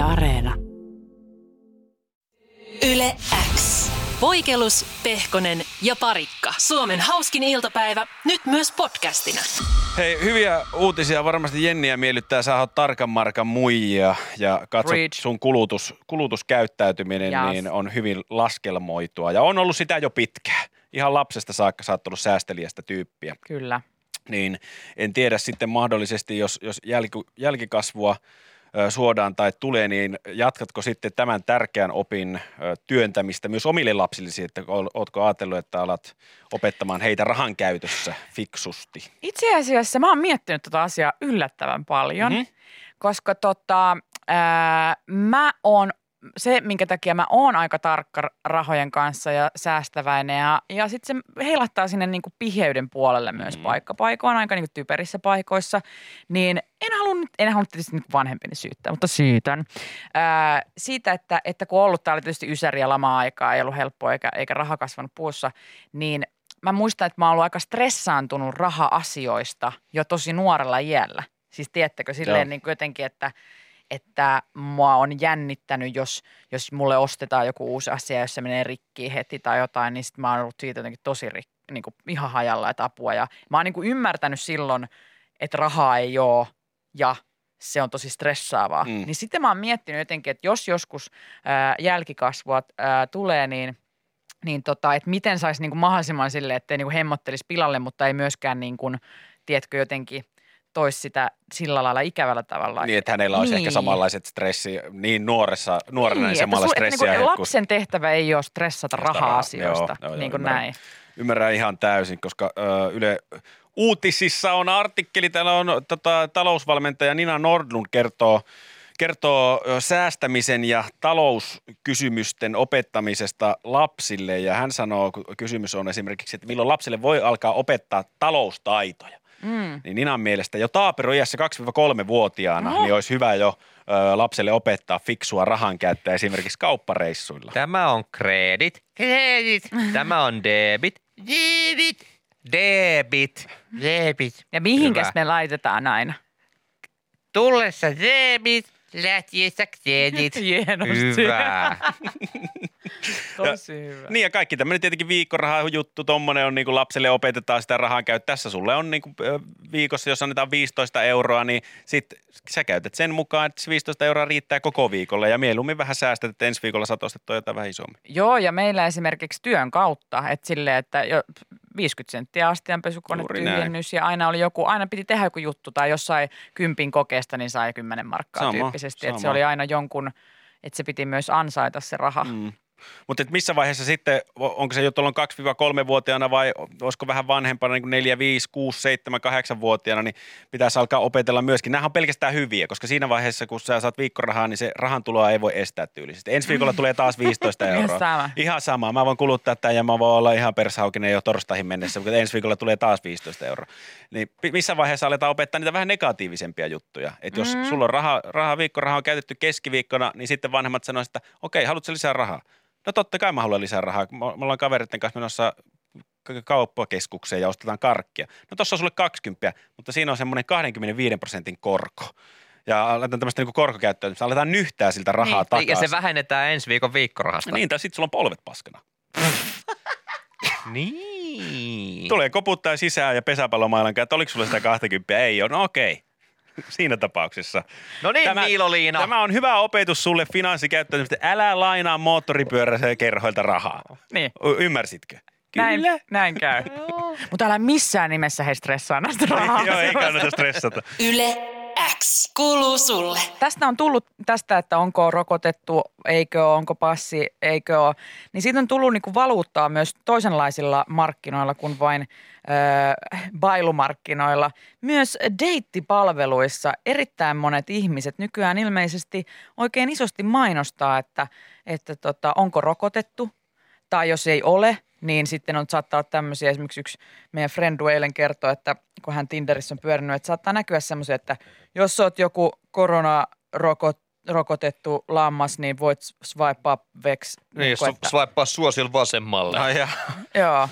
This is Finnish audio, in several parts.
Yle Areena. Yle X. Voikelus, Pehkonen ja Parikka. Suomen hauskin iltapäivä, nyt myös podcastina. Hei, hyviä uutisia. Varmasti Jenniä miellyttää. Sä oot tarkan markan muijia ja katsot sun kulutus, kulutuskäyttäytyminen Yes. niin on hyvin laskelmoitua. Ja on ollut sitä jo pitkään. Ihan lapsesta saakka sä oot ollut säästeliästä tyyppiä. Kyllä. Niin en tiedä sitten mahdollisesti, jos, jos jälki, jälkikasvua suodaan tai tulee, niin jatkatko sitten tämän tärkeän opin työntämistä myös omille lapsillesi, että ol- ootko ajatellut, että alat opettamaan heitä rahan käytössä fiksusti? Itse asiassa mä oon miettinyt tätä asiaa yllättävän paljon, Mhm. mm-hmm. koska tota, ää, mä oon, se minkä takia mä oon aika tarkka rahojen kanssa ja säästäväinen ja, ja sitten se heilahtaa sinne niinku piheyden puolelle myös Mhm. mm-hmm. paikkapaikoin, aika niinku typerissä paikoissa, niin en halunnut, en halunnut tietysti niinku vanhempini syyttää, mutta syytän. Ää, siitä, että, että kun ollut täällä tietysti ysäri ja lama-aikaa, ei ollut helppoa eikä, eikä raha kasvanut puussa, niin mä muistan, että mä oon ollut aika stressaantunut raha-asioista jo tosi nuorella iällä. Siis tiedättekö, Joo. silleen niin kuin jotenkin, että, että mua on jännittänyt, jos, jos mulle ostetaan joku uusi asia, jos se menee rikki heti tai jotain, niin sit mä oon ollut siitä jotenkin tosi rik, niin kuin ihan hajalla, että apua. Ja mä oon niin kuin ymmärtänyt silloin, että rahaa ei ole ja se on tosi stressaavaa. Mm. Mm. Niin sitten mä oon miettinyt jotenkin, että jos joskus ää, jälkikasvua ää, tulee, niin niin tota, että miten saisi niinku mahdollisimman sille, ettei niinku hemmottelisi pilalle, mutta ei myöskään niinku, tiedätkö, jotenkin toisi sitä sillä lailla ikävällä tavalla. Niin, että hänellä olisi Niin. ehkä samanlaiset stressi, niin nuoressa, nuorena niin, samalla su- stressiä. niinku lapsen tehtävä ei ole stressata Stressata rahaa. raha-asioista, Joo, joo, niin kuin ymmärrän. näin. Ymmärrän ihan täysin, koska ö, Yle Uutisissa on artikkeli, täällä on tota, talousvalmentaja Nina Nordlund kertoo, kertoo säästämisen ja talouskysymysten opettamisesta lapsille. Ja hän sanoo, kysymys on esimerkiksi, että milloin lapselle voi alkaa opettaa taloustaitoja. Mm. Niin Ninan mielestä jo taaperoiässä 2-3-vuotiaana Oho. niin olisi hyvä jo ö, lapselle opettaa fiksua rahankäyttöä esimerkiksi kauppareissuilla. Tämä on kredit. Kredit. Tämä on debit. Debit. Debit. Debit. Ja mihinkäs Hyvä. me laitetaan aina? Tullessa debit, lähtiessä kredit. Hienosti. Hyvä. Tosi hyvä. Niin ja kaikki tämmöinen tietenkin viikkoraha juttu, tommonen on niin kuin lapselle opetetaan sitä rahaa käyttää. Tässä sulle on niin kuin viikossa, jos annetaan 15 euroa, niin sit sä käytät sen mukaan, että se 15 euroa riittää koko viikolle ja mieluummin vähän säästät, että ensi viikolla saat ostettua jotain vähän isommin. Joo, ja meillä esimerkiksi työn kautta, että silleen, että jo 50 senttiä astianpesukone tyhjennys ja aina oli joku, aina piti tehdä joku juttu tai jossain kympin kokeesta, niin sai 10 markkaa Sama, tyyppisesti. Että se sama. oli aina jonkun, että se piti myös ansaita se raha. Mm. Mutta missä vaiheessa sitten, onko se jo tuolloin 2-3-vuotiaana vai olisiko vähän vanhempana, niin kuin 4, 5, 6, 7, 8-vuotiaana, niin pitäisi alkaa opetella myöskin. Nämä on pelkästään hyviä, koska siinä vaiheessa, kun sä saat viikkorahaa, niin se rahan tuloa ei voi estää tyylisesti. Ensi viikolla tulee taas 15 Ihan euroa. sama. Ihan sama. Mä voin kuluttaa tämän ja mä voin olla ihan pershaukinen jo torstaihin mennessä, mutta ensi viikolla tulee taas 15 euroa. Niin missä vaiheessa aletaan opettaa niitä vähän negatiivisempia juttuja? Että jos Mm. sulla on raha, raha, viikkoraha on käytetty keskiviikkona, niin sitten vanhemmat sanoisivat, että okei, haluatko lisää rahaa? No totta kai mä haluan lisää rahaa. Me ollaan kaveritten kanssa menossa ka- kauppakeskukseen ja ostetaan karkkia. No tossa on sulle 20, mutta siinä on semmoinen 25 prosentin korko. Ja aletaan tämmöistä niin korkokäyttöä, että aletaan nyhtää siltä rahaa Niin, takaisin. Ja se vähennetään ensi viikon viikkorahasta. Niin, tai sitten sulla on polvet paskana. Niin. Tulee koputtaa sisään ja pesäpallomailan että oliko sulla sitä 20? Ei ole. No okei. Siinä tapauksessa. No niin, Tämä- Niilo-Liina. Tämä on hyvä opetus sulle finanssikäyttäytymistä. Älä lainaa moottoripyöräiseen kerhoilta rahaa. Niin. Y- Ymmärsitkö? Näin, näin käy. Mutta älä missään nimessä he stressaa näistä rahaa. Joo, ei kannata stressata. Yle X. Kuuluu sulle. Tästä on tullut tästä, että onko rokotettu, eikö ole, onko passi, eikö ole. Niin siitä on tullut niinku valuuttaa myös toisenlaisilla markkinoilla kuin vain ö, bailumarkkinoilla. Myös deittipalveluissa erittäin monet ihmiset nykyään ilmeisesti oikein isosti mainostaa, että, että tota, onko rokotettu tai jos ei ole, niin sitten on, saattaa olla tämmöisiä, esimerkiksi yksi meidän friend eilen kertoi, että kun hän Tinderissä on pyörinyt, että saattaa näkyä semmoisia, että jos oot joku koronarokot rokotettu lammas, niin voit swipea veks. Niin, niinku, että- swipeaa suosion vasemmalle. Ai ja. Joo,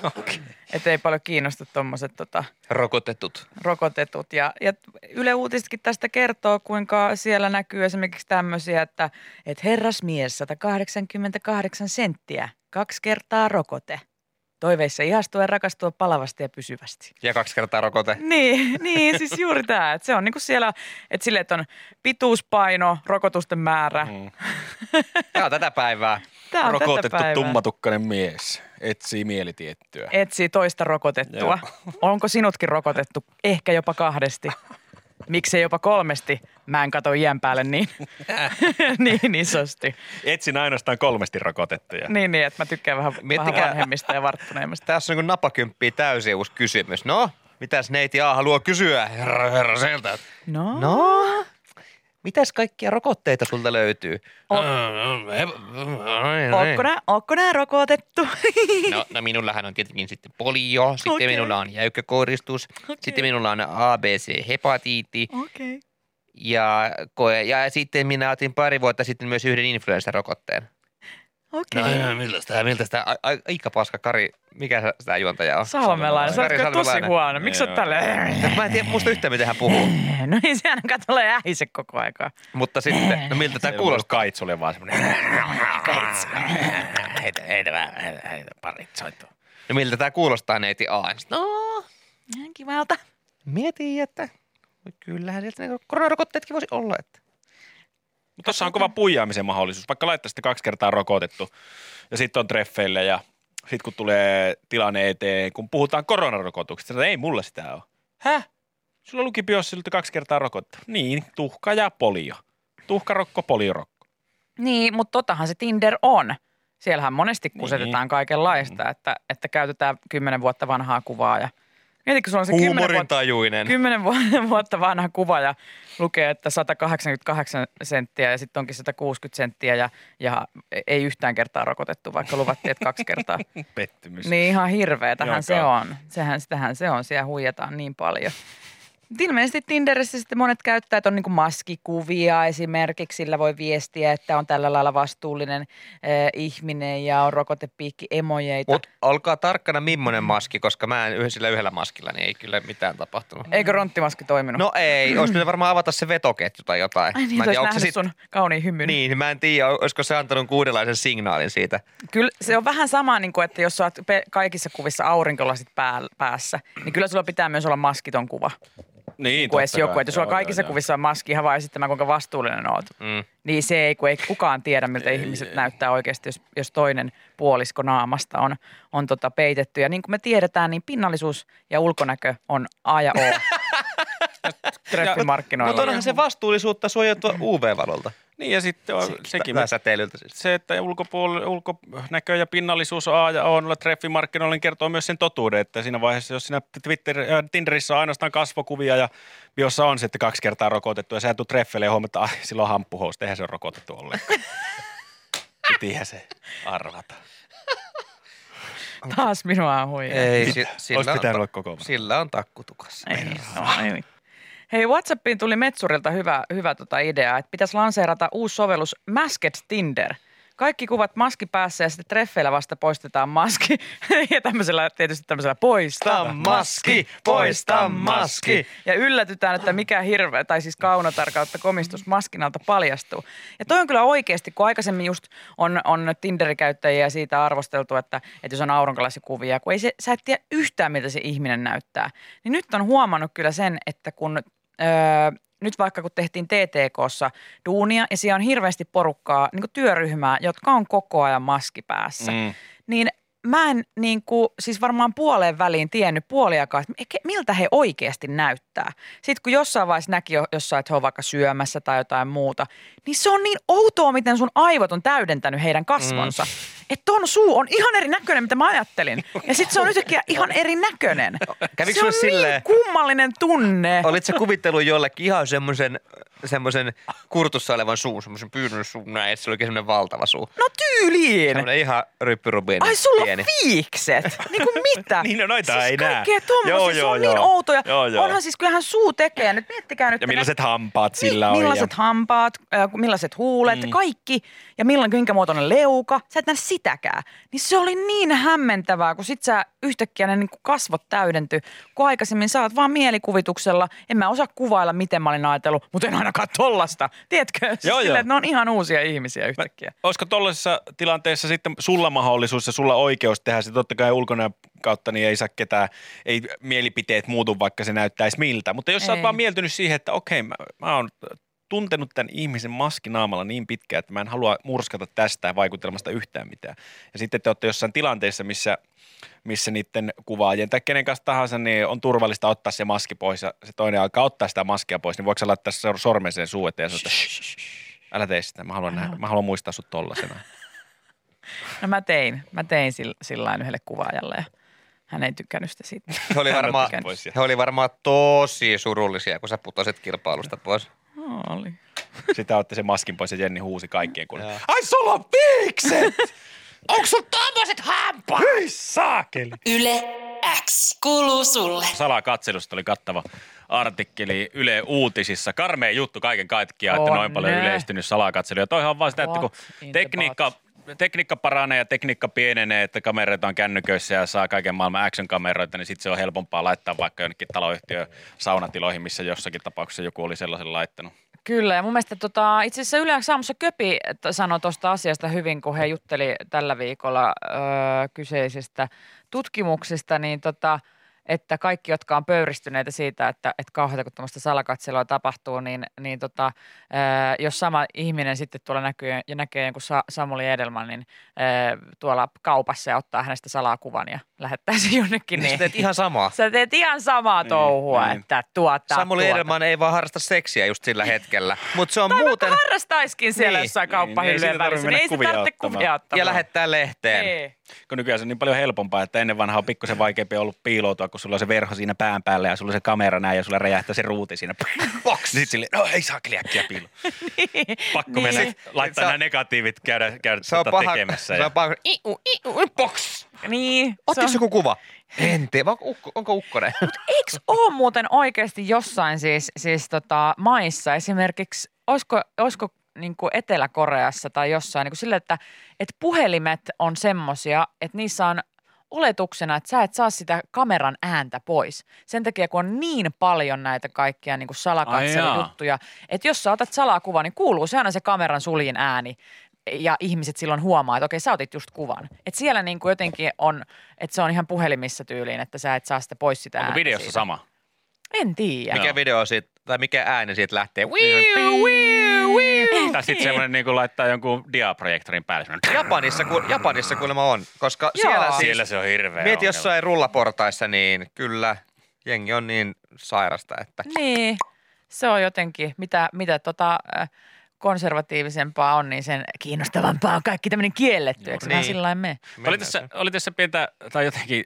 että ei paljon kiinnosta tuommoiset tota, Rokotetut. rokotetut. Ja, ja Yle Uutisetkin tästä kertoo, kuinka siellä näkyy esimerkiksi tämmöisiä, että, että herrasmies 188 senttiä, kaksi kertaa rokote. Toiveissa ihastua ja rakastua palavasti ja pysyvästi. Ja kaksi kertaa rokote. Niin, niin siis juuri tämä. Että se on niinku siellä, että sille, että on pituuspaino, rokotusten määrä. Mm. Tämä on tätä päivää. Tämä on Rokotettu tätä päivää. tummatukkainen mies etsii mielitiettyä. Etsii toista rokotettua. Onko sinutkin rokotettu? Ehkä jopa kahdesti. Miksei jopa kolmesti? Mä en kato iän päälle niin, niin isosti. Etsin ainoastaan kolmesti rokotettuja. Niin, niin, että mä tykkään vähän, Miettikää- vähän vanhemmista ja varttuneimmista. Tässä on niin napakymppiä täysin uusi kysymys. No, mitäs neiti A haluaa kysyä herra, herra sieltä? No, No, mitäs kaikkia rokotteita sulta löytyy? O- ootko nää, ootko nää rokotettu? No, no minullahan on tietenkin sitten polio, sitten okay. minulla on jäykkäkouristus, okay. sitten minulla on ABC-hepatiitti. Okay. ja, ja sitten minä otin pari vuotta sitten myös yhden influenssarokotteen. Okei. No, miltä sitä, miltä sitä, a, a, aika paska Kari, mikä se- tämä juontaja on? Salmelainen, sä oot tosi huono. Miksi sä oot tälleen? Mä en tiedä musta yhtään, miten hän puhuu, No ei se ainakaan tulee ähise koko aikaa. mutta sitten, no miltä tämä kuulostaa? Kaitsulle vaan semmoinen. Heitä, heitä, vähän, heitä, heitä parit soittoa. No miltä tämä kuulostaa neiti A? No, Ihan kivalta. mietin, että kyllähän sieltä ne koronarokotteetkin voisi olla. Että. Mutta tuossa on kova puijaamisen mahdollisuus. Vaikka laittaisitte kaksi kertaa rokotettu ja sitten on treffeille ja sitten kun tulee tilanne eteen, kun puhutaan koronarokotuksesta, että ei mulla sitä ole. Häh? Sulla luki biossilta kaksi kertaa rokotetta. Niin, tuhka ja polio. Tuhkarokko, poliorokko. Niin, mutta totahan se Tinder on. Siellähän monesti kusetetaan Niin. kaikenlaista, että, että käytetään kymmenen vuotta vanhaa kuvaa. Ja mietitkö, sulla on se kymmenen vuotta, Huumorintajuinen. kymmenen vu- vuotta vanha kuva ja lukee, että 188 senttiä ja sitten onkin 160 senttiä ja, ja ei yhtään kertaa rokotettu, vaikka luvattiin, että kaksi kertaa. Pettymys. Niin ihan hirveetähän se Joka. on. Sehän, sitähän se on. Siellä huijataan niin paljon. Ilmeisesti Tinderissä sitten monet käyttäjät on niin maskikuvia esimerkiksi. Sillä voi viestiä, että on tällä lailla vastuullinen äh, ihminen ja on rokotepiikki emojeita. Mutta olkaa tarkkana millainen maski, koska mä en yhdellä, sillä yhdellä maskilla, niin ei kyllä mitään tapahtunut. Eikö ronttimaski toiminut? No ei, olisi pitänyt varmaan avata se vetoketju tai jotain. Ai niin, Mä en tiedä, se nähnyt sun kauniin hymyn. Niin, mä en tiedä, olisiko se antanut kuudenlaisen signaalin siitä. Kyllä se on vähän sama, niin kuin, että jos sä oot kaikissa kuvissa aurinkolasit pää- päässä, niin kyllä sulla pitää myös olla maskiton kuva. Niin, Kuin edes joku, kai. että jos sulla Joo, kaikissa joo, kuvissa on maski ihan vaan esittämään, kuinka vastuullinen oot. Mm. Niin se ei, kun ei kukaan tiedä, miltä ihmiset näyttää oikeasti, jos, jos toinen puolisko naamasta on, on tota peitetty. Ja niin kuin me tiedetään, niin pinnallisuus ja ulkonäkö on A ja O treffimarkkinoilla. Mutta onhan se vastuullisuutta suojautua UV-valolta. Niin ja sitten on sekin, Vähän säteilyltä siis. se, että ulkopuol- ulkonäkö ja pinnallisuus on A ja O noilla treffimarkkinoilla, niin kertoo myös sen totuuden, että siinä vaiheessa, jos siinä Twitter, äh, Tinderissä on ainoastaan kasvokuvia ja biossa on sitten kaksi kertaa rokotettu ja sä tulet treffeille ja huomaat, että sillä on hamppuhousta, eihän se ole rokotettu ollenkaan. Pitihän se arvata. Taas minua on huijaa. Ei, si- sillä, on, ta- sillä on takkutukassa. Ei, ai. Hei, Whatsappiin tuli Metsurilta hyvä, hyvä tota idea, että pitäisi lanseerata uusi sovellus Masked Tinder. Kaikki kuvat maski päässä ja sitten treffeillä vasta poistetaan maski. ja tämmöisellä, tietysti tämmöisellä poista maski, poista maski. Ja yllätytään, että mikä hirveä, tai siis kaunotar kautta komistus maskin alta paljastuu. Ja toi on kyllä oikeasti, kun aikaisemmin just on, on Tinder-käyttäjiä siitä arvosteltu, että, että jos on aurinkolaisia kuvia, kun ei se, sä et tiedä yhtään, miltä se ihminen näyttää. Niin nyt on huomannut kyllä sen, että kun öö, nyt vaikka kun tehtiin TTKssa duunia ja siellä on hirveästi porukkaa, niin työryhmää, jotka on koko ajan maski päässä, Mm. niin mä en niin kuin, siis varmaan puoleen väliin tiennyt puoliakaan, että miltä he oikeasti näyttää. Sitten kun jossain vaiheessa näki jo jossain, että he on vaikka syömässä tai jotain muuta, niin se on niin outoa, miten sun aivot on täydentänyt heidän kasvonsa. Mm. Että ton suu on ihan eri näköinen, mitä mä ajattelin. Ja sitten se on yhtäkkiä ihan eri näköinen. Kävikö se on silleen- niin kummallinen tunne. Olit sä kuvitellut jollekin ihan semmoisen semmoisen kurtussa olevan suun, semmoisen pyydyn suun näin, että se olikin semmoinen valtava suu. No tyyliin. Semmoinen ihan ryppyrubin Ai sulla pieni. on fiikset. Niin kuin mitä? Niin, no noita siis ei näe. kaikkea tommosia. Joo, se joo, on niin joo. outoja. Joo, joo. Onhan siis, kyllähän suu tekee. Nyt miettikää nyt. Ja millaiset hampaat Niin, sillä on. millaiset ja... hampaat, äh, millaiset huulet, mm. kaikki. Ja milloin, minkä muotoinen leuka. Sä et näe sitäkään. Niin se oli niin hämmentävää, kun sit sä yhtäkkiä ne niin kasvot täydenty. Kun aikaisemmin sä oot vaan mielikuvituksella. En mä osaa kuvailla, miten mä olin ajatellut, mutta en ainakaan tollasta. Tiedätkö? Siis Joo, silleen, joo. että ne on ihan uusia ihmisiä yhtäkkiä. Olisiko tuollaisessa tilanteessa sitten sulla mahdollisuus ja sulla oikeus tehdä se totta kai ulkona kautta, niin ei saa ketään, ei mielipiteet muutu, vaikka se näyttäisi miltä. Mutta jos sä oot Ei. vaan mieltynyt siihen, että okei, mä, mä oon tuntenut tämän ihmisen maskinaamalla niin pitkään, että mä en halua murskata tästä vaikutelmasta yhtään mitään. Ja sitten te olette jossain tilanteessa, missä, missä niiden kuvaajien tai kenen kanssa tahansa, niin on turvallista ottaa se maski pois ja se toinen alkaa ottaa sitä maskia pois, niin voiko sä laittaa se sormen sen suu eteen ja sanoa, älä tee sitä, mä haluan, nähdä, mä haluan muistaa sut tollasena. No mä tein. Mä tein sillä, yhdelle kuvaajalle ja hän ei tykännyt sitä siitä. He oli, varmaan, he oli varmaan tosi surullisia, kun sä putosit kilpailusta pois. Oli. Sitä otti se maskin pois ja Jenni huusi kaikkien kun. Ai sulla on piikset! Onks sulla tommoset hampaat? Hyi saakeli! Yle X kuuluu sulle. Salakatselusta oli kattava artikkeli Yle Uutisissa. Karmea juttu kaiken kaikkiaan, että noin paljon yleistynyt salakatselu. Ja toihan on vaan sitä, että kun tekniikka, tekniikka paranee ja tekniikka pienenee, että kameroita on kännyköissä ja saa kaiken maailman action-kameroita, niin sitten se on helpompaa laittaa vaikka jonnekin taloyhtiön saunatiloihin, missä jossakin tapauksessa joku oli sellaisen laittanut. Kyllä, ja mun mielestä tota, itse asiassa Yle Saamussa Köpi sanoi tuosta asiasta hyvin, kun he jutteli tällä viikolla öö, kyseisestä tutkimuksesta, niin tota, että kaikki, jotka on pöyristyneitä siitä, että, että kauheita kun tämmöistä salakatselua tapahtuu, niin, niin tota, öö, jos sama ihminen sitten tuolla näkyy ja näkee jonkun Sa- Samuli Edelmanin öö, tuolla kaupassa ja ottaa hänestä salakuvan ja lähettää sen jonnekin, Niin. niin Sä teet ihan samaa. sä teet ihan samaa Niin, touhua, niin. että tuota, Samuli tuota. Edelman ei vaan harrasta seksiä just sillä hetkellä, mutta se on Tai muuten... harrastaiskin siellä Niin, jossain niin, kauppahyllyjen tarvitse välissä, niin ei se tarvitse kuvia ottamaan. Ja lähettää lehteen. Ei. Kun nykyään se on niin paljon helpompaa, että ennen vanhaa on pikkusen vaikeampi ollut piiloutua, kun sulla on se verho siinä pään päällä ja sulla on se kamera näin ja sulla räjähtää se ruuti siinä. Box! Sitten silleen, no ei saa äkkiä piilo. Pakko Niin. mennä laittaa nämä negatiivit käydä, käydä Se on tota paha. tekemässä. Se on paha. Iu, iu, box. Niin. se Ottiko on- joku kuva? En tiedä. Onko, onko ukkonen? Eikö ole muuten oikeasti jossain siis, siis tota maissa esimerkiksi, olisiko, olisiko niin kuin Etelä-Koreassa tai jossain niin kuin sille, että, että puhelimet on semmosia, että niissä on oletuksena, että sä et saa sitä kameran ääntä pois. Sen takia, kun on niin paljon näitä kaikkia niin kuin salakatselujuttuja, että jos sä otat salakuvan, niin kuuluu se aina se kameran suljin ääni ja ihmiset silloin huomaa, että okei, sä otit just kuvan. Että siellä niin kuin jotenkin on, että se on ihan puhelimissa tyyliin, että sä et saa sitä pois sitä Onko videossa siitä. sama? En tiedä. Mikä video siitä, tai mikä ääni siitä lähtee? Tai sitten semmoinen niin laittaa jonkun diaprojektorin päälle. semmoinen- Japanissa, ku, Japanissa kuulemma on, koska Joo. siellä siis, Siellä se on hirveä mieti ongelma. jossain rullaportaissa, niin kyllä jengi on niin sairasta, että Niin, se on jotenkin, mitä, mitä tota, äh, konservatiivisempaa on, niin sen kiinnostavampaa on kaikki tämmöinen kielletty. Eikö Niin. sillä lailla mene? Oli tässä, oli tässä pientä, tai jotenkin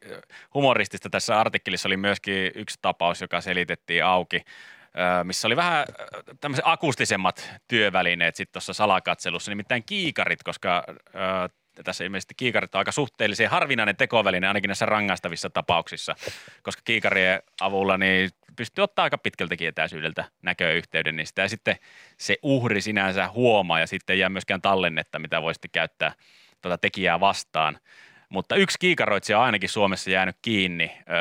humoristista tässä artikkelissa oli myöskin yksi tapaus, joka selitettiin auki, missä oli vähän tämmöiset akustisemmat työvälineet sitten tuossa salakatselussa, nimittäin kiikarit, koska tässä ilmeisesti kiikarit on aika suhteellisen harvinainen tekoväline ainakin näissä rangaistavissa tapauksissa, koska kiikarien avulla niin pystyy ottaa aika pitkältäkin etäisyydeltä näköyhteyden, niin sitä sitten se uhri sinänsä huomaa ja sitten ei jää myöskään tallennetta, mitä voi sitten käyttää tuota tekijää vastaan. Mutta yksi kiikaroitsija on ainakin Suomessa jäänyt kiinni. Ö,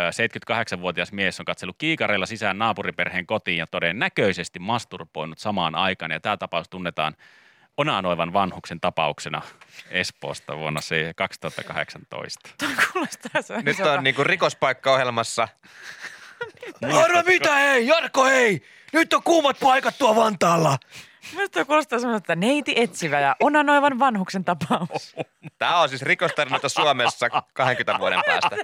78-vuotias mies on katsellut kiikareilla sisään naapuriperheen kotiin ja todennäköisesti masturboinut samaan aikaan. Ja tämä tapaus tunnetaan onanoivan vanhuksen tapauksena Espoosta vuonna se 2018. Kuulostaa se nyt on niinku rikospaikkaohjelmassa. Arva mitä hei, Jarkko hei! Nyt on kuumat paikat tuo Vantaalla. Minusta tuo kuulostaa semmoista neiti etsivä ja onanoivan vanhuksen tapaus. Tämä on siis rikostarinoita Suomessa 20 vuoden päästä.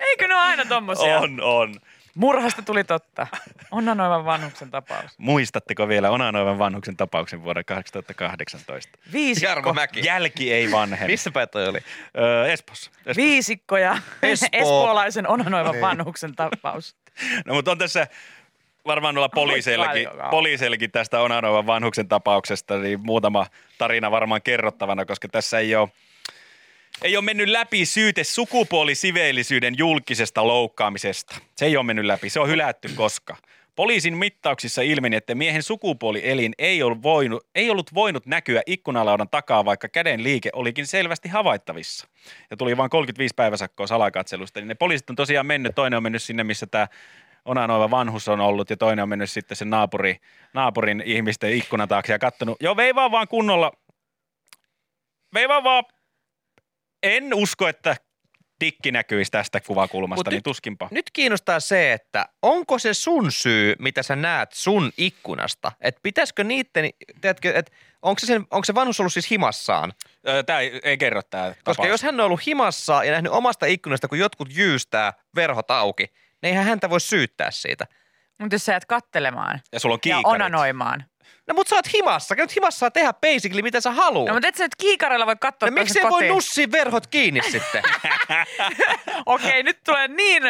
Eikö ne ole aina tommosia? On, on. Murhasta tuli totta. Onnanoivan vanhuksen tapaus. Muistatteko vielä Onanoivan vanhuksen tapauksen vuoden 2018? Viisikko, Jarmo Mäki. Jälki ei vanhene. Missä päin toi oli? Öö, Espoossa. Espoossa. viisikko ja Espoo. espoolaisen onnanoivan Niin. vanhuksen tapaus. No mutta on tässä varmaan noilla poliiseillakin, paljon. poliiseillakin tästä Onanoivan vanhuksen tapauksesta niin muutama tarina varmaan kerrottavana, koska tässä ei ole, ei ole mennyt läpi syyte sukupuolisiveellisyyden julkisesta loukkaamisesta. Se ei ole mennyt läpi, se on hylätty koska. Poliisin mittauksissa ilmeni, että miehen sukupuolielin ei ollut, voinut, ei ollut voinut näkyä ikkunalaudan takaa, vaikka käden liike olikin selvästi havaittavissa. Ja tuli vain 35 päiväsakkoa salakatselusta. Niin ne poliisit on tosiaan mennyt, toinen on mennyt sinne, missä tämä onanoiva vanhus on ollut ja toinen on mennyt sitten sen naapuri, naapurin ihmisten ikkunan taakse ja kattonut. Joo, veivaa vaan kunnolla. Veivaa vaan. En usko, että dikki näkyisi tästä kuvakulmasta, Mut niin nyt- tuskinpa. Nyt kiinnostaa se, että onko se sun syy, mitä sä näet sun ikkunasta? Että pitäisikö niitten, tiedätkö, että onko se, sen, onko se vanhus ollut siis himassaan? Tämä ei, ei kerro tämä Koska jos hän on ollut himassa ja nähnyt omasta ikkunasta, kun jotkut jyystää verhot auki, niin eihän häntä voi syyttää siitä. Mutta jos sä jäät kattelemaan Ja sulla on ja onanoimaan. No mutta sä oot himassa, käyt himassa saa tehdä basically mitä sä haluat. No mutta et sä nyt kiikarilla voi katsoa no miksi voi nussia verhot kiinni sitten? Okei, nyt tulee niin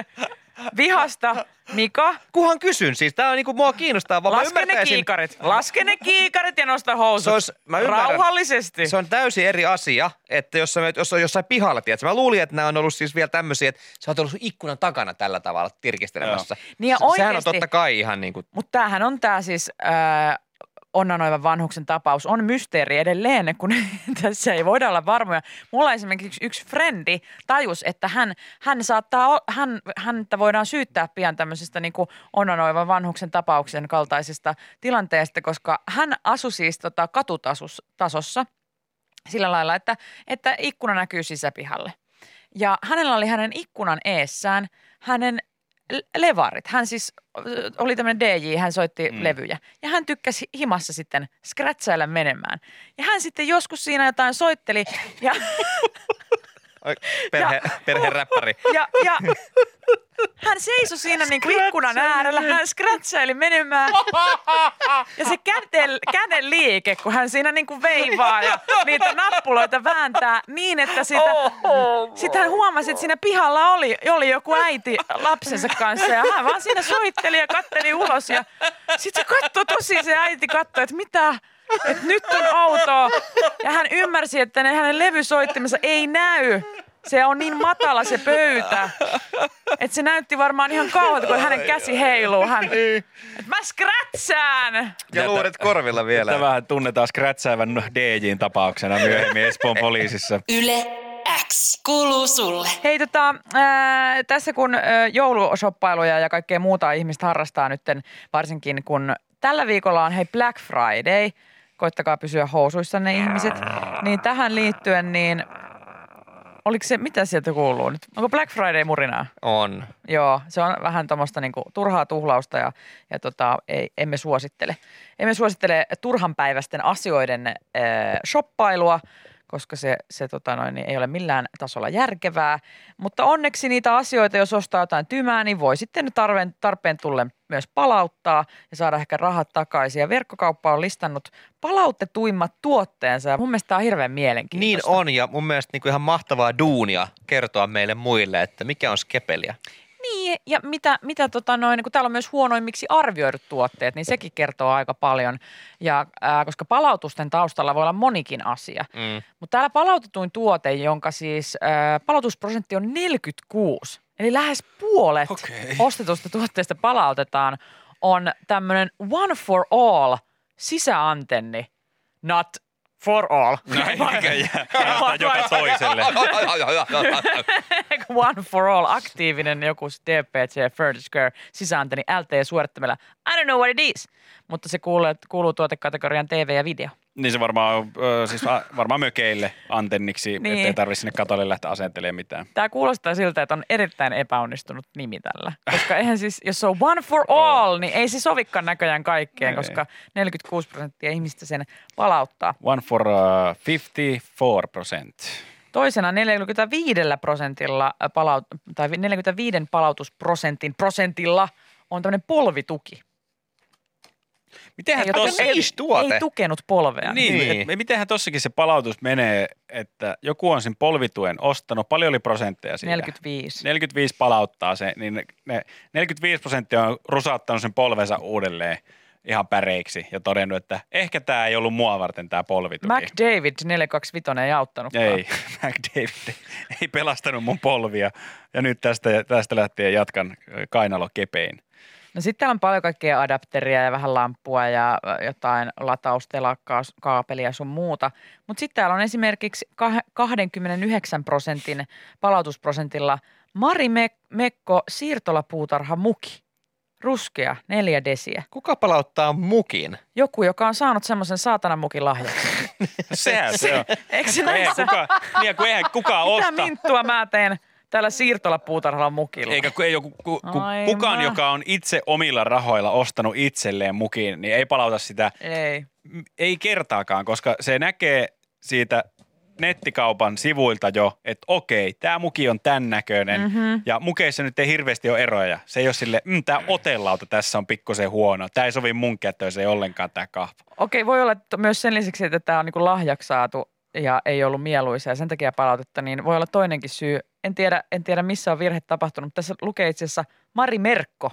vihasta. Mika, Kuhan kysyn siis, tää on niinku mua kiinnostaa, vaan laske ne kiikarit. Laske ne kiikarit ja nosta housut. Se olisi- mä ymmärrän. Rauhallisesti. Se on täysin eri asia, että jos, sä, jos on jossain pihalla, tiedätkö? Mä luulin, että nämä on ollut siis vielä tämmöisiä, että sä oot ollut ikkunan takana tällä tavalla tirkistelemässä. Niin ja Se- Sehän on totta kai ihan niin kuin, Mutta tämähän on tämä siis äh, onnanoivan vanhuksen tapaus. On mysteeri edelleen, kun tässä ei voida olla varmoja. Mulla esimerkiksi yksi frendi tajus, että hän, hän saattaa, hän, häntä voidaan syyttää pian tämmöisestä niin onnanoivan vanhuksen tapauksen kaltaisesta tilanteesta, koska hän asui siis tota katutasossa sillä lailla, että, että ikkuna näkyy sisäpihalle. Ja hänellä oli hänen ikkunan eessään hänen levarit. Hän siis oli tämmöinen DJ, hän soitti mm. levyjä. Ja hän tykkäsi himassa sitten scratchailla menemään. Ja hän sitten joskus siinä jotain soitteli ja, Perhe, perheräppäri. ja, ja hän seisoi siinä niin kuin ikkunan äärellä, hän scratchaili menemään. Ja se käden, käden liike, kun hän siinä niin kuin veivaa ja niitä nappuloita vääntää niin, että sitä, sitten hän huomasi, että siinä pihalla oli, oli joku äiti lapsensa kanssa ja hän vaan siinä soitteli ja katteli ulos ja sitten se katsoi tosi, se äiti katsoi, että mitä, että nyt on outoa. Ja hän ymmärsi, että ne hänen levysoittimensa ei näy. Se on niin matala se pöytä. Että se näytti varmaan ihan kauhealta, kun hänen käsi heiluu. Hän, että mä scratchaan! Ja luuret korvilla vielä. Tämähän tunnetaan scratchaavan DJin tapauksena myöhemmin Espoon poliisissa. Yle X kuuluu sulle. Hei tota, ää, tässä kun ää, joulusoppailuja ja kaikkea muuta ihmiset harrastaa nytten, varsinkin kun tällä viikolla on hei Black Friday, koittakaa pysyä housuissanne ihmiset, niin tähän liittyen niin, oliko se, mitä sieltä kuuluu nyt? Onko Black Friday murinaa? On. Joo, se on vähän tuommoista niinku turhaa tuhlausta ja, ja tota, ei, emme suosittele. Emme suosittele turhanpäiväisten asioiden äh, shoppailua, koska se, se tota noin, niin ei ole millään tasolla järkevää. Mutta onneksi niitä asioita, jos ostaa jotain tymää, niin voi sitten tarpeen, tarpeen tullen myös palauttaa ja saada ehkä rahat takaisin. Ja verkkokauppa on listannut palautetuimmat tuotteensa ja mun mielestä tämä on hirveän Niin mielenkiintoista. on, ja mun mielestä niin kuin ihan mahtavaa duunia kertoa meille muille, että mikä on skepeliä. Niin, ja mitä, mitä tota noin, kun täällä on myös huonoimmiksi arvioidut tuotteet, niin sekin kertoo aika paljon. Ja, ää, koska palautusten taustalla voi olla monikin asia. Mm. Mutta täällä palautetuin tuote, jonka siis ää, palautusprosentti on 46, eli lähes puolet Okei. ostetusta tuotteesta palautetaan, on tämmöinen one for all sisäantenni, not for all. Näin jää joka toiselle. One for all, aktiivinen joku DPC Furniture Square sisäantenni LTE-suorittimella. I don't know what it is, mutta se kuuluu, kuuluu tuotekategorian TV ja video. Niin se varmaan, siis va- varmaan mökeille antenniksi, niin. Ettei tarvitse sinne katolle lähteä asentelemaan mitään. Tämä kuulostaa siltä, että on erittäin epäonnistunut nimi tällä. Koska eihän siis, jos se on one for all, niin ei se sovikaan näköjään kaikkeen, Ei. koska 46 prosenttia ihmistä sen palauttaa. One for uh, 54 percent. Toisena 45 prosentilla palaut, tai 45 palautusprosentin prosentilla on tämmöinen polvituki. Mitenhän Ei, tossa, ei, Siis tuote. ei tukenut polvea. niin, Niin. niin. Et, mitenhän tossakin se palautus menee, että joku on sen polvituen ostanut, paljon oli prosentteja siitä? 45. 45 palauttaa se, niin ne, ne 45 prosenttia on rusauttanut sen polvensa uudelleen ihan päreiksi ja todennut, että ehkä tämä ei ollut mua varten tämä polvituki. McDavid 425 ei auttanutkaan. Ei, McDavid ei pelastanut mun polvia ja nyt tästä, tästä lähtien jatkan kainalo kepein. No sitten täällä on paljon kaikkea adapteria ja vähän lamppua ja jotain lataustelakkaa, kaapelia sun muuta. Mutta sitten täällä on esimerkiksi kah- 29 prosentin palautusprosentilla Mari Mek- Mekko siirtolapuutarha muki. Ruskea, neljä desiä. Kuka palauttaa mukin? Joku, joka on saanut semmoisen saatanan mukin lahjaksi. Sehän se on. Eikö se näissä? kukaan, niin, kun eihän kukaan Mitä osta. minttua mä teen täällä siirtolapuutarhalla mukilla? Eikä ei ole, ku, ku, Ai kukaan, mä. joka on itse omilla rahoilla ostanut itselleen mukin, niin ei palauta sitä Ei. ei kertaakaan, koska se näkee siitä nettikaupan sivuilta jo, että okei, tämä muki on tämän näköinen mm-hmm. ja mukeissa nyt ei hirveästi ole eroja. Se ei ole sille, mm, tämä otelauta tässä on pikkusen huono, tämä ei sovi mun kätöiseen ollenkaan tämä kahva. Okei, voi olla että myös sen lisäksi, että tämä on niin lahjaksi saatu ja ei ollut mieluisa ja sen takia palautetta, niin voi olla toinenkin syy. En tiedä, en tiedä missä on virhe tapahtunut, tässä lukee itse asiassa Mari Merkko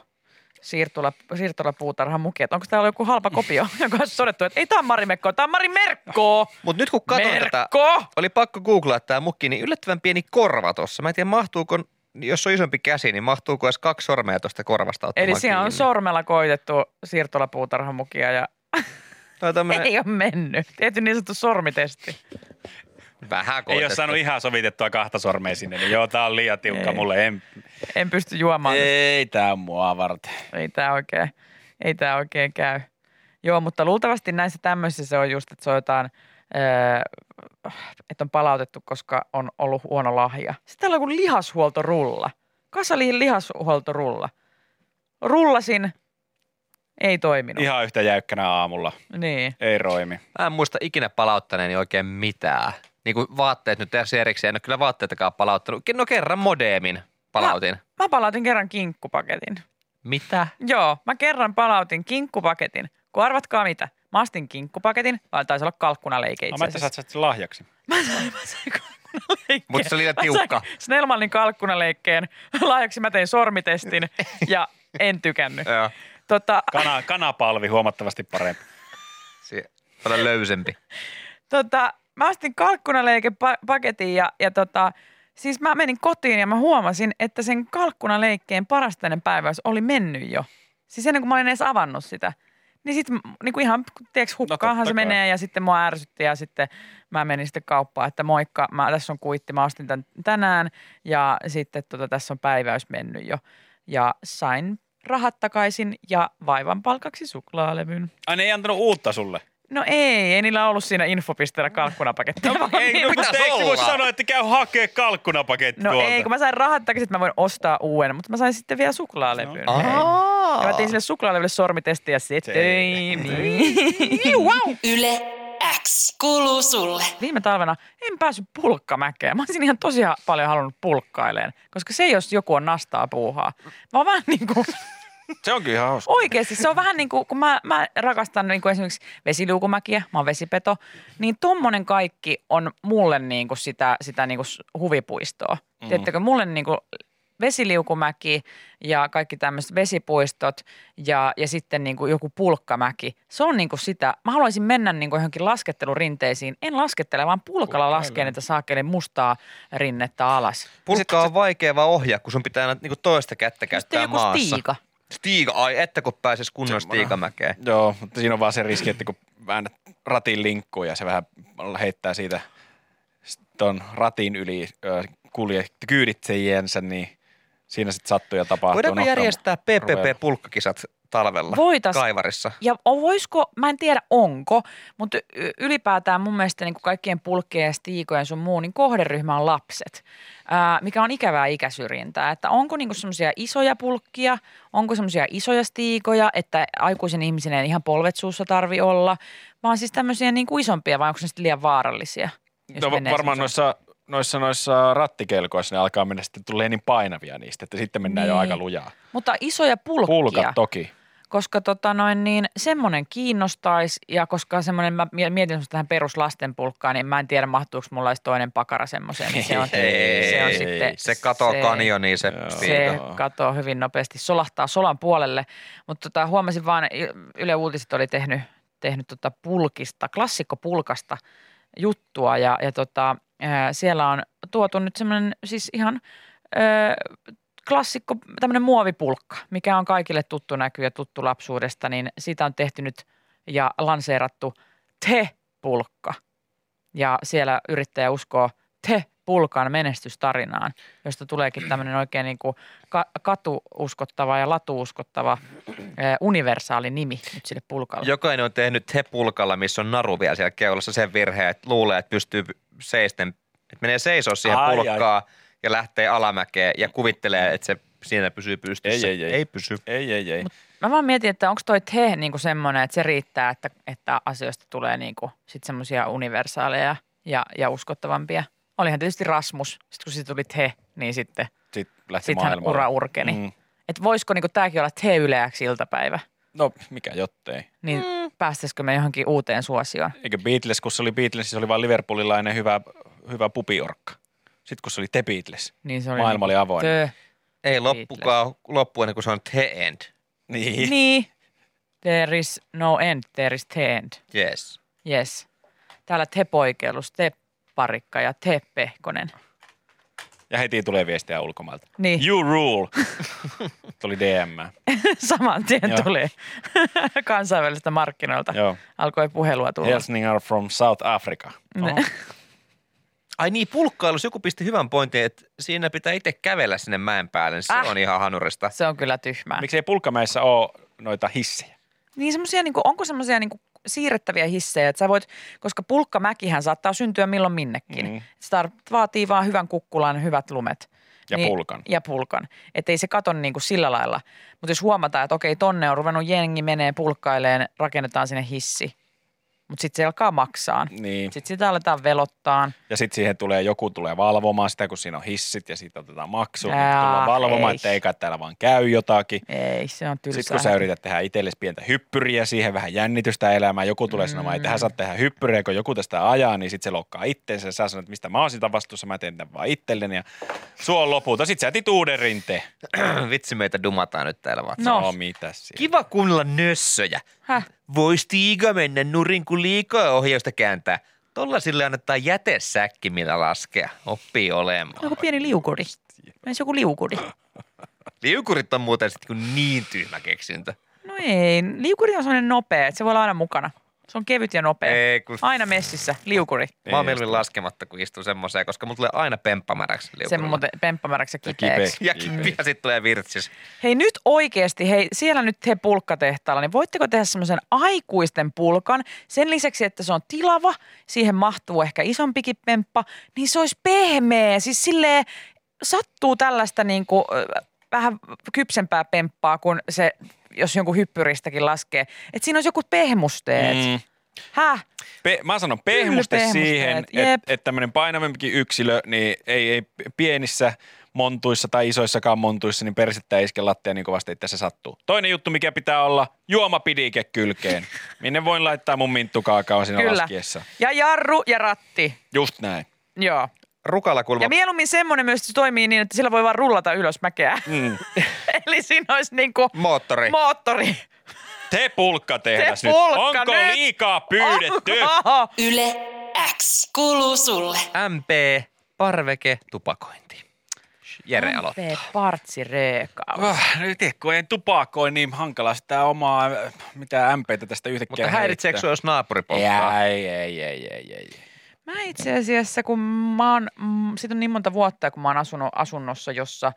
siirtola, siirtolapuutarhan muki. Onko täällä joku halpa kopio, joka on todettu, että ei tämä on Mari Merkko, tämä on Mari Merkko! Mutta nyt kun katson tätä, oli pakko googlaa tämä mukki, niin yllättävän pieni korva tuossa. Mä en tiedä, mahtuuko, jos on isompi käsi, niin mahtuuko edes kaksi sormea tuosta korvasta ottamaan Eli siellä on kiinni? sormella koitettu siirtolapuutarhan mukia ja Toi tämmönen ei ole mennyt. Tehty niin sanottu sormitesti. Vähän Ei ole saanut ihan sovitettua kahta sormea sinne, niin joo, tämä on liian tiukka Ei. mulle. En, En pysty juomaan. ei tämä on mua varten. Ei tämä oikein, ei tää oikein käy. Joo, mutta luultavasti näissä tämmöisissä se on just, että se on jotain, öö, että on palautettu, koska on ollut huono lahja. Sitten täällä on joku lihashuoltorulla. Kasaliin lihashuoltorulla. Rullasin, ei toiminut. Ihan yhtä jäykkänä aamulla. Niin. Ei roimi. Mä en muista ikinä palauttaneeni oikein mitään. Niin kuin vaatteet nyt tässä erikseen, en ole kyllä vaatteitakaan palauttanut. No kerran modeemin palautin. Mä palautin kerran kinkkupaketin. Mitä? Joo, mä kerran palautin kinkkupaketin. Kun arvatkaa mitä? Mä astin kinkkupaketin, vai taisi olla kalkkunaleike No, itse mä että asiassa. sä saat sen lahjaksi. Mä sain, mä sain kalkkunaleikkeen. Mutta se oli liian Mä tiukka. Snellmanin kalkkunaleikkeen. Lahjaksi mä tein sormitestin ja en tykännyt. Joo. Tota, Kana, kanapalvi huomattavasti parempi. Se paljon löysempi. tota, mä astin kalkkunaleikepaketin ja, ja tota, siis mä menin kotiin ja mä huomasin, että sen kalkkunaleikkeen parastainen päiväys oli mennyt jo. Siis ennen kuin mä olin edes avannut sitä. Niin sitten niin kuin ihan, tiedätkö, hukkaahan totta se menee ja sitten mua ärsytti ja sitten mä menin sitten kauppaan, että moikka, mä, tässä on kuitti, mä ostin tämän tänään ja sitten tota, tässä on päiväys mennyt jo. Ja sain rahat takaisin ja vaivan palkaksi suklaalevyn. Ai ne ei antanut uutta sulle? No ei, ei niillä ollut siinä infopisteellä kalkkunapakettia. vaan ei, niin- no, mutta eikö se voi sanoa, että käy hakee kalkkunapaketti No tuolta? ei, kun mä sain rahat takaisin, että mä voin ostaa uuden, mutta mä sain sitten vielä suklaalevyn. No. Ja mä tein sille suklaalevylle sormitesti ja se Se- toimi. wow. Yle X kuuluu sulle. Viime talvena en päässyt pulkkamäkeen. Mä olisin ihan tosi paljon halunnut pulkkaileen, koska se jos joku on nastaa puuhaa. Mä oon vähän niin kuin, Se onkin ihan hauska. oikeasti se on vähän niin kuin, kun mä, mä rakastan niin kuin esimerkiksi vesiliukumäkiä, mä oon vesipeto, niin tommonen kaikki on mulle niin kuin sitä, sitä niin kuin huvipuistoa. Mm. Tiedättekö, mulle niin kuin vesiliukumäki ja kaikki tämmöiset vesipuistot ja, ja sitten niin kuin joku pulkkamäki. Se on niin kuin sitä, mä haluaisin mennä niin kuin johonkin laskettelurinteisiin. En laskettele, vaan pulkalla laskee niitä saakeli mustaa rinnettä alas. Pulkka on vaikea vaan ohjaa, kun sun pitää aina niinku toista kättä Sitten käyttää joku maassa. stiika. Stiika, ai että kun pääsis kunnon stiikamäkeen. Joo, mutta siinä on vaan se riski, että kun väännät ratin linkkuun ja se vähän heittää siitä ton ratin yli kulje kyyditsejensä, niin siinä sitten sattuu ja tapahtuu. Voidaanko järjestää. PPP-pulkkakisat talvella Voitais. Kaivarissa? Ja voisiko, mä en tiedä onko, mutta ylipäätään mun mielestä niin kuin kaikkien pulkkien ja stiikojen sun muu, niin kohderyhmä on lapset, ää, mikä on ikävää ikäsyrjintää. Että onko niin semmoisia isoja pulkkia, onko semmoisia isoja stiikoja, että aikuisen ihmisen ei ihan polvet suussa tarvi olla, vaan siis tämmöisiä niin kuin isompia vai onko ne sitten liian vaarallisia? No, varmaan semmoiseen- noissa noissa, noissa rattikelkoissa ne alkaa mennä sitten tulee niin painavia niistä, että sitten mennään jo Niin. aika lujaa. Mutta isoja pulkkia. Pulkat toki. Koska tota noin, niin semmoinen kiinnostaisi ja koska semmoinen, mä mietin semmoista tähän peruslastenpulkkaan, niin mä en tiedä mahtuuko mulla edes toinen pakara semmoiseen, niin se on, se on Ei, sitten. Se katoo se- kanjoniin se. Joo. Se katoo hyvin nopeasti, solahtaa solan puolelle, mutta tota, huomasin vaan, Yle Uutiset oli tehnyt, tehnyt tota pulkista, klassikkopulkasta juttua ja, ja tota, siellä on tuotu nyt semmoinen siis ihan klassikko, tämmöinen muovipulkka, mikä on kaikille tuttu näky ja tuttu lapsuudesta, niin siitä on tehty nyt ja lanseerattu te-pulkka. Ja siellä yrittäjä uskoo te-pulkan menestystarinaan, josta tuleekin tämmöinen oikein niin kuin ka- katuuskottava ja latuuskottava ää, universaali nimi nyt sille pulkalle. Jokainen on tehnyt he pulkalla, missä on naru vielä siellä keulassa sen virheen, että luulee, että pystyy seisten, että menee seisoo siihen Ai, ai. pulkkaan ja lähtee alamäkeen ja kuvittelee, että se siinä pysyy pystyssä. Ei, ei, ei. ei pysy. Ei, ei, ei. Mä vaan mietin, että onko toi te niin semmoinen, että se riittää, että, että asioista tulee niin sit semmoisia universaaleja ja, ja uskottavampia. Olihan tietysti Rasmus, sitten kun siitä tuli te, niin sitten Sitten lähti sit maailmalle. ura urkeni. Mm. Että voisiko niin tämäkin olla te yleäksi iltapäivä, No, mikä jottei. niin mm. päästäisikö me johonkin uuteen suosioon? Eikö Beatles, kun se oli Beatles, se oli vain Liverpoolilainen hyvä, hyvä pupiorkka. Sitten kun se oli The Beatles, Niin se oli maailma oli avoin. Tö. Ei loppukaan loppu ennen kuin se on he end. Niin. Niin. There is no end, there is the end. Yes. Yes. Täällä te poikeilus, te parikka ja te pehkonen. Ja heti tulee viestiä ulkomailta. Niin. You rule. Tuli DM. Saman tien Joo. tuli kansainvälisestä markkinoilta. Joo. Alkoi puhelua tulla. Helsingin from South Africa. Oho. Ai niin, pulkkailussa joku pisti hyvän pointin, että siinä pitää itse kävellä sinne mäen päälle. niin Se Äh. on ihan hanurista. Se on kyllä tyhmää. Miksi ei pulkkamäessä ole noita hissejä? Niin semmosia, niinku, onko semmoisia niinku siirrettäviä hissejä, että sä voit, koska pulkkamäkihän saattaa syntyä milloin minnekin. Mm. Se tar- vaatii vaan hyvän kukkulan, hyvät lumet. Ja pulkan. Ja pulkan. Että ei se katon niinku sillä lailla. Mutta jos huomataan, että okei, tonne on ruvennut jengi menee pulkkaileen, rakennetaan sinne hissi. Mutta sitten se alkaa maksaa. Niin. Sitten sitä aletaan velottaa. Ja sitten siihen tulee, joku tulee valvomaan sitä, kun siinä on hissit ja siitä otetaan maksu. Niin Jaa, tullaan valvomaan, ei. että ei kai täällä vaan käy jotakin. Ei, se on tylsää. Sitten kun sä yrität tehdä itsellesi pientä hyppyriä, siihen vähän jännitystä elämään, joku tulee sanomaan, että hän saa tehdä hyppyriä, kun joku tästä ajaa, niin sitten se loukkaa itteensä. Sä sanot, että mistä mä oon sitä vastuussa, mä teen tämän vaan itselleni ja sua on lopulta. Sitten sä etit uuden rinteen. Vitsi meitä dumataan nyt täällä vaan. No. no mitä siellä. Kiva kuunnella nössöjä. Häh? Vois tiiga mennä nurin, kun liikaa ohjausta kääntää. Tolla sille annetaan jätesäkki, millä laskea. Oppii olemaan. Joku pieni liukuri. Menis joku liukuri. Liukurit on muuten sitten niin tyhmä keksintö. No ei, liukuri on sellainen nopea, että se voi olla aina mukana. Se on kevyt ja nopea. Ei, kun Aina messissä, liukuri. mä oon mieluummin laskematta, kun istun semmoiseen, koska mulla tulee aina pemppamäräksi Se liukurilla. muuten pemppamäräksi ja Ja kipeäksi. kipeä. Ja sitten tulee virtsis. Hei nyt oikeasti, hei siellä nyt he pulkkatehtaalla, niin voitteko tehdä semmoisen aikuisten pulkan? Sen lisäksi, että se on tilava, siihen mahtuu ehkä isompikin pemppa, niin se olisi pehmeä. Siis silleen sattuu tällaista niin kuin, vähän kypsempää pemppaa, kun se, jos jonkun hyppyristäkin laskee. Että siinä olisi joku pehmusteet. Mm. Häh? Pe- mä sanon pehmuste pehmusteet, siihen, että et tämmöinen painavampikin yksilö, niin ei, ei pienissä montuissa tai isoissakaan montuissa, niin persettä ei iske lattia niin kovasti, että se sattuu. Toinen juttu, mikä pitää olla, juomapidike kylkeen. Minne voin laittaa mun minttukaakaon siinä Kyllä. laskiessa. Ja jarru ja ratti. Just näin. Joo. Rukalla kulma. Ja mieluummin semmoinen myös, että se toimii niin, että sillä voi vaan rullata ylös mäkeä. Mm. Eli siinä olisi niinku Moottori. moottori. Te pulkka tehdas Te nyt. pulkka Onko nyt. liikaa pyydetty? Oho. Yle X kuuluu sulle. MP, parveke, tupakointi. Jere aloittaa. MP Partsi Reekaus. Oh, nyt kun ei tupakoi, niin hankala sitä omaa, äh, mitä MPtä tästä yhtäkkiä Mutta häiritseekö jos naapuri Ei, polttaa? ei, ei, ei, ei, ei. Mä itse asiassa, kun mä oon, mm, siitä on niin monta vuotta, kun mä oon asunut asunnossa, jossa,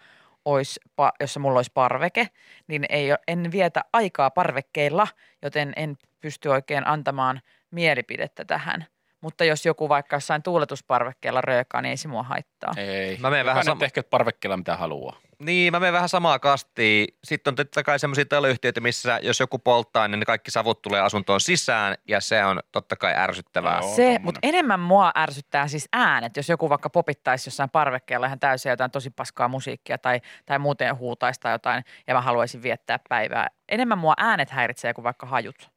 ois, pa, jossa mulla olisi parveke, niin ei, en vietä aikaa parvekkeilla, joten en pysty oikein antamaan mielipidettä tähän. Mutta jos joku vaikka jossain tuuletusparvekkeella röökaa, niin ei se mua haittaa. Ei. Mä menen vähän Jokainen sama- tehkö parvekkeella mitä haluaa. Niin, mä menen vähän samaa kastiin. Sitten on totta kai sellaisia taloyhtiöitä, missä jos joku polttaa, niin ne kaikki savut tulee asuntoon sisään ja se on totta kai ärsyttävää. Joo. Se, mutta enemmän mua ärsyttää siis äänet, jos joku vaikka popittaisi jossain parvekkeella ihan täysin jotain tosi paskaa musiikkia tai, tai muuten huutaisi tai jotain ja mä haluaisin viettää päivää. Enemmän mua äänet häiritsee kuin vaikka hajut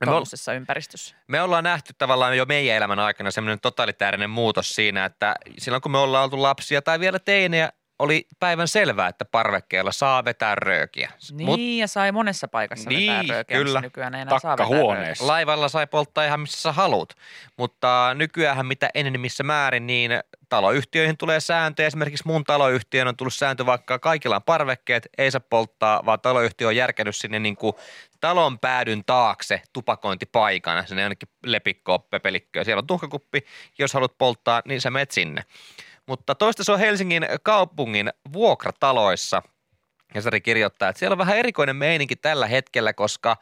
me, tuollaisessa ympäristössä. me ollaan nähty tavallaan jo meidän elämän aikana semmoinen totalitäärinen muutos siinä, että silloin kun me ollaan oltu lapsia tai vielä teinejä, oli päivän selvää, että parvekkeella saa vetää röökiä. Niin, Mut ja sai monessa paikassa Niin, vetää röökeä, missä kyllä. nykyään ei enää saa vetää Takkahuoneessa. laivalla sai polttaa ihan missä sä haluat. Mutta nykyään mitä enenevissä määrin, niin taloyhtiöihin tulee sääntöjä. Esimerkiksi mun taloyhtiön on tullut sääntö, vaikka kaikilla on parvekkeet, ei saa polttaa, vaan taloyhtiö on järkännyt sinne niin kuin talon päädyn taakse tupakointipaikana, sinne ainakin lepikkoa, pepelikköä. Siellä on tuhkakuppi, jos haluat polttaa, niin sä menet sinne. Mutta toista se on Helsingin kaupungin vuokrataloissa. Ja Sari kirjoittaa, että siellä on vähän erikoinen meininki tällä hetkellä, koska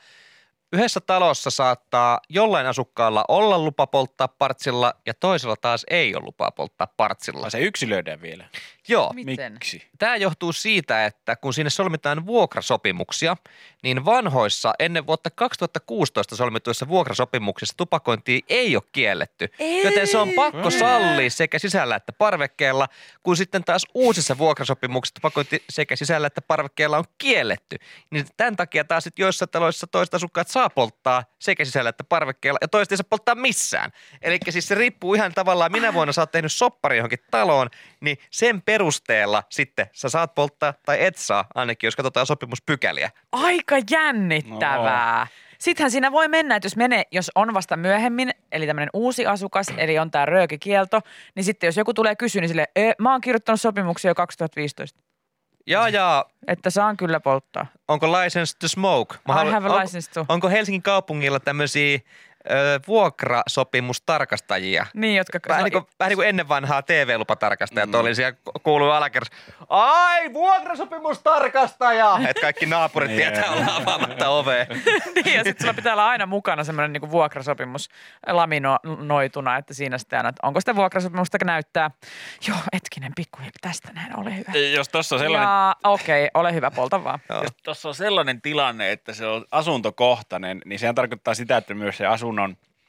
yhdessä talossa saattaa jollain asukkaalla olla lupa polttaa partsilla ja toisella taas ei ole lupaa polttaa partsilla. Se yksilöidään vielä? Joo. Miten? Miksi? Tämä johtuu siitä, että kun sinne solmitaan vuokrasopimuksia, niin vanhoissa ennen vuotta 2016 solmituissa vuokrasopimuksissa tupakointi ei ole kielletty. Joten se on pakko sallia sekä sisällä että parvekkeella, kun sitten taas uusissa vuokrasopimuksissa tupakointi sekä sisällä että parvekkeella on kielletty. Niin tämän takia taas sitten joissain taloissa toista asukkaat saa polttaa sekä sisällä että parvekkeella ja toista ei saa polttaa missään. Eli siis se riippuu ihan tavallaan, minä vuonna sä oot tehnyt soppari johonkin taloon, niin sen perusteella sitten sä saat polttaa tai et saa, ainakin jos katsotaan sopimuspykäliä. Aika jännittävää. Sittenhän siinä voi mennä, että jos menee, jos on vasta myöhemmin, eli tämmöinen uusi asukas, eli on tämä röökikielto, niin sitten jos joku tulee kysyä, niin sille, "Ö, mä oon kirjoittanut sopimuksia jo 2015, Ja ja, että saan kyllä polttaa. onko license to smoke? I haluan- have a onko- license to. Onko Helsingin kaupungilla tämmöisiä ö, vuokrasopimustarkastajia? Niin, jotka... Vähän niin, kuin, vähän niin kuin ennen vanhaa TV-lupatarkastajat mm. oli siellä kuuluu alakerrassa. Ai, vuokrasopimustarkastaja! Että kaikki naapurit Niin, tietää olla avaamatta ovea. niin, ja sitten sulla pitää olla aina mukana semmoinen niin vuokrasopimus laminoituna, että siinä sitten aina, että onko sitä vuokrasopimusta näyttää. Joo, etkinen pikkuhiljaa, tästä näin, ole hyvä. Jos tuossa on sellainen Ja okei, okay, ole hyvä, polta vaan. Jos tuossa on sellainen tilanne, että se on asuntokohtainen, niin sehän tarkoittaa sitä, että myös se asunnon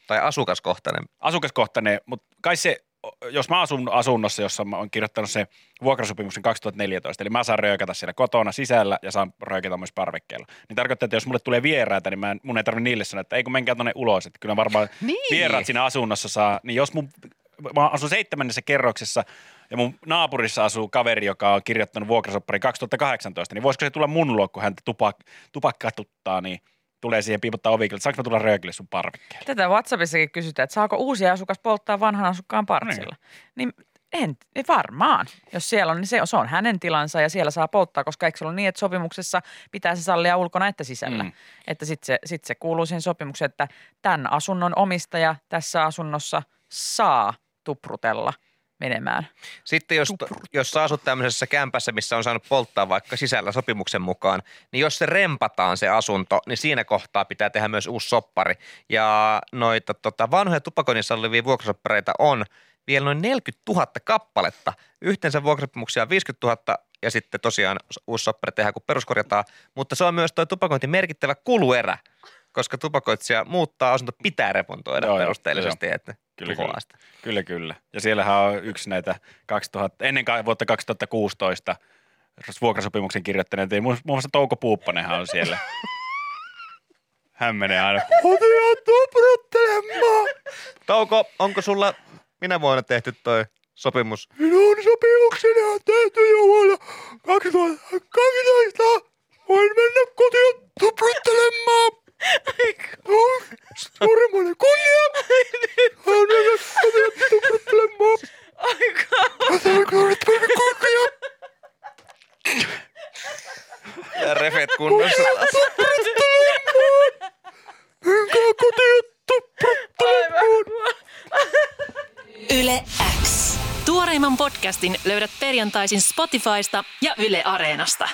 Tai asukaskohtainen. asukaskohtainen, mutta kai se, jos mä asun asunnossa, jossa mä oon kirjoittanut se vuokrasopimuksen 2014, eli mä saan röökätä siellä kotona sisällä ja saan röökätä myös parvekkeella, niin tarkoittaa, että jos mulle tulee vieraita, niin mä en, mun ei tarvitse niille sanoa, että ei kun menkää tuonne ulos, että kyllä varmaan Niin. vieraat siinä asunnossa saa, niin jos mun, mä asun seitsemännessä kerroksessa ja mun naapurissa asuu kaveri, joka on kirjoittanut vuokrasoppari 2018, niin voisiko se tulla mun luo, kun häntä tupak, tupakkatuttaa, niin tulee siihen piipottaa ovikille, että saanko mä tulla röökille sun parvekkeelle? Tätä WhatsAppissakin kysytään, että saako uusi asukas polttaa vanhan asukkaan partsilla. Niin en, ei varmaan. Jos siellä on, niin se on, se on hänen tilansa ja siellä saa polttaa, koska eikö se ole niin, että sopimuksessa pitää se sallia ulkona että sisällä. Mm. Että sitten se, sit se kuuluu siihen sopimukseen, että tämän asunnon omistaja tässä asunnossa saa tuprutella menemään. Sitten jos, jos sä asut tämmöisessä kämpässä, missä on saanut polttaa vaikka sisällä sopimuksen mukaan, niin jos se rempataan se asunto, niin siinä kohtaa pitää tehdä myös uusi soppari. Ja noita tota, vanhoja tupakoinnissa olevia vuokrasoppareita on vielä noin 40 000 kappaletta. Yhteensä vuokrasopimuksia on 50 000 ja sitten tosiaan uusi soppari tehdään, kun peruskorjataan. Mutta se on myös tuo tupakointi merkittävä kuluerä, koska tupakoitsija muuttaa asunto, pitää remontoida Joo, joo, perusteellisesti, että Kyllä, kyllä. sitä. Kyllä, kyllä. Ja siellähän on yksi näitä 2000, ennen vuotta 2016 vuokrasopimuksen kirjoittaneet, muun muun muassa Touko Puuppanenhan on siellä. Hän menee aina, kotia tupruttelemaan. Touko, onko sulla minä vuonna tehty toi sopimus? Minun sopimukseni on tehty jo vuonna 2012. Voin mennä kotiin tupruttelemaan. Suuremmalle kunnia. Voin mennä kotiin tupruttelemaan. kunnia. Ja refet kunnossa. Menkää kotiin tupruttelemaan. Yle X. Tuoreimman podcastin löydät perjantaisin Spotifysta ja Yle Areenasta.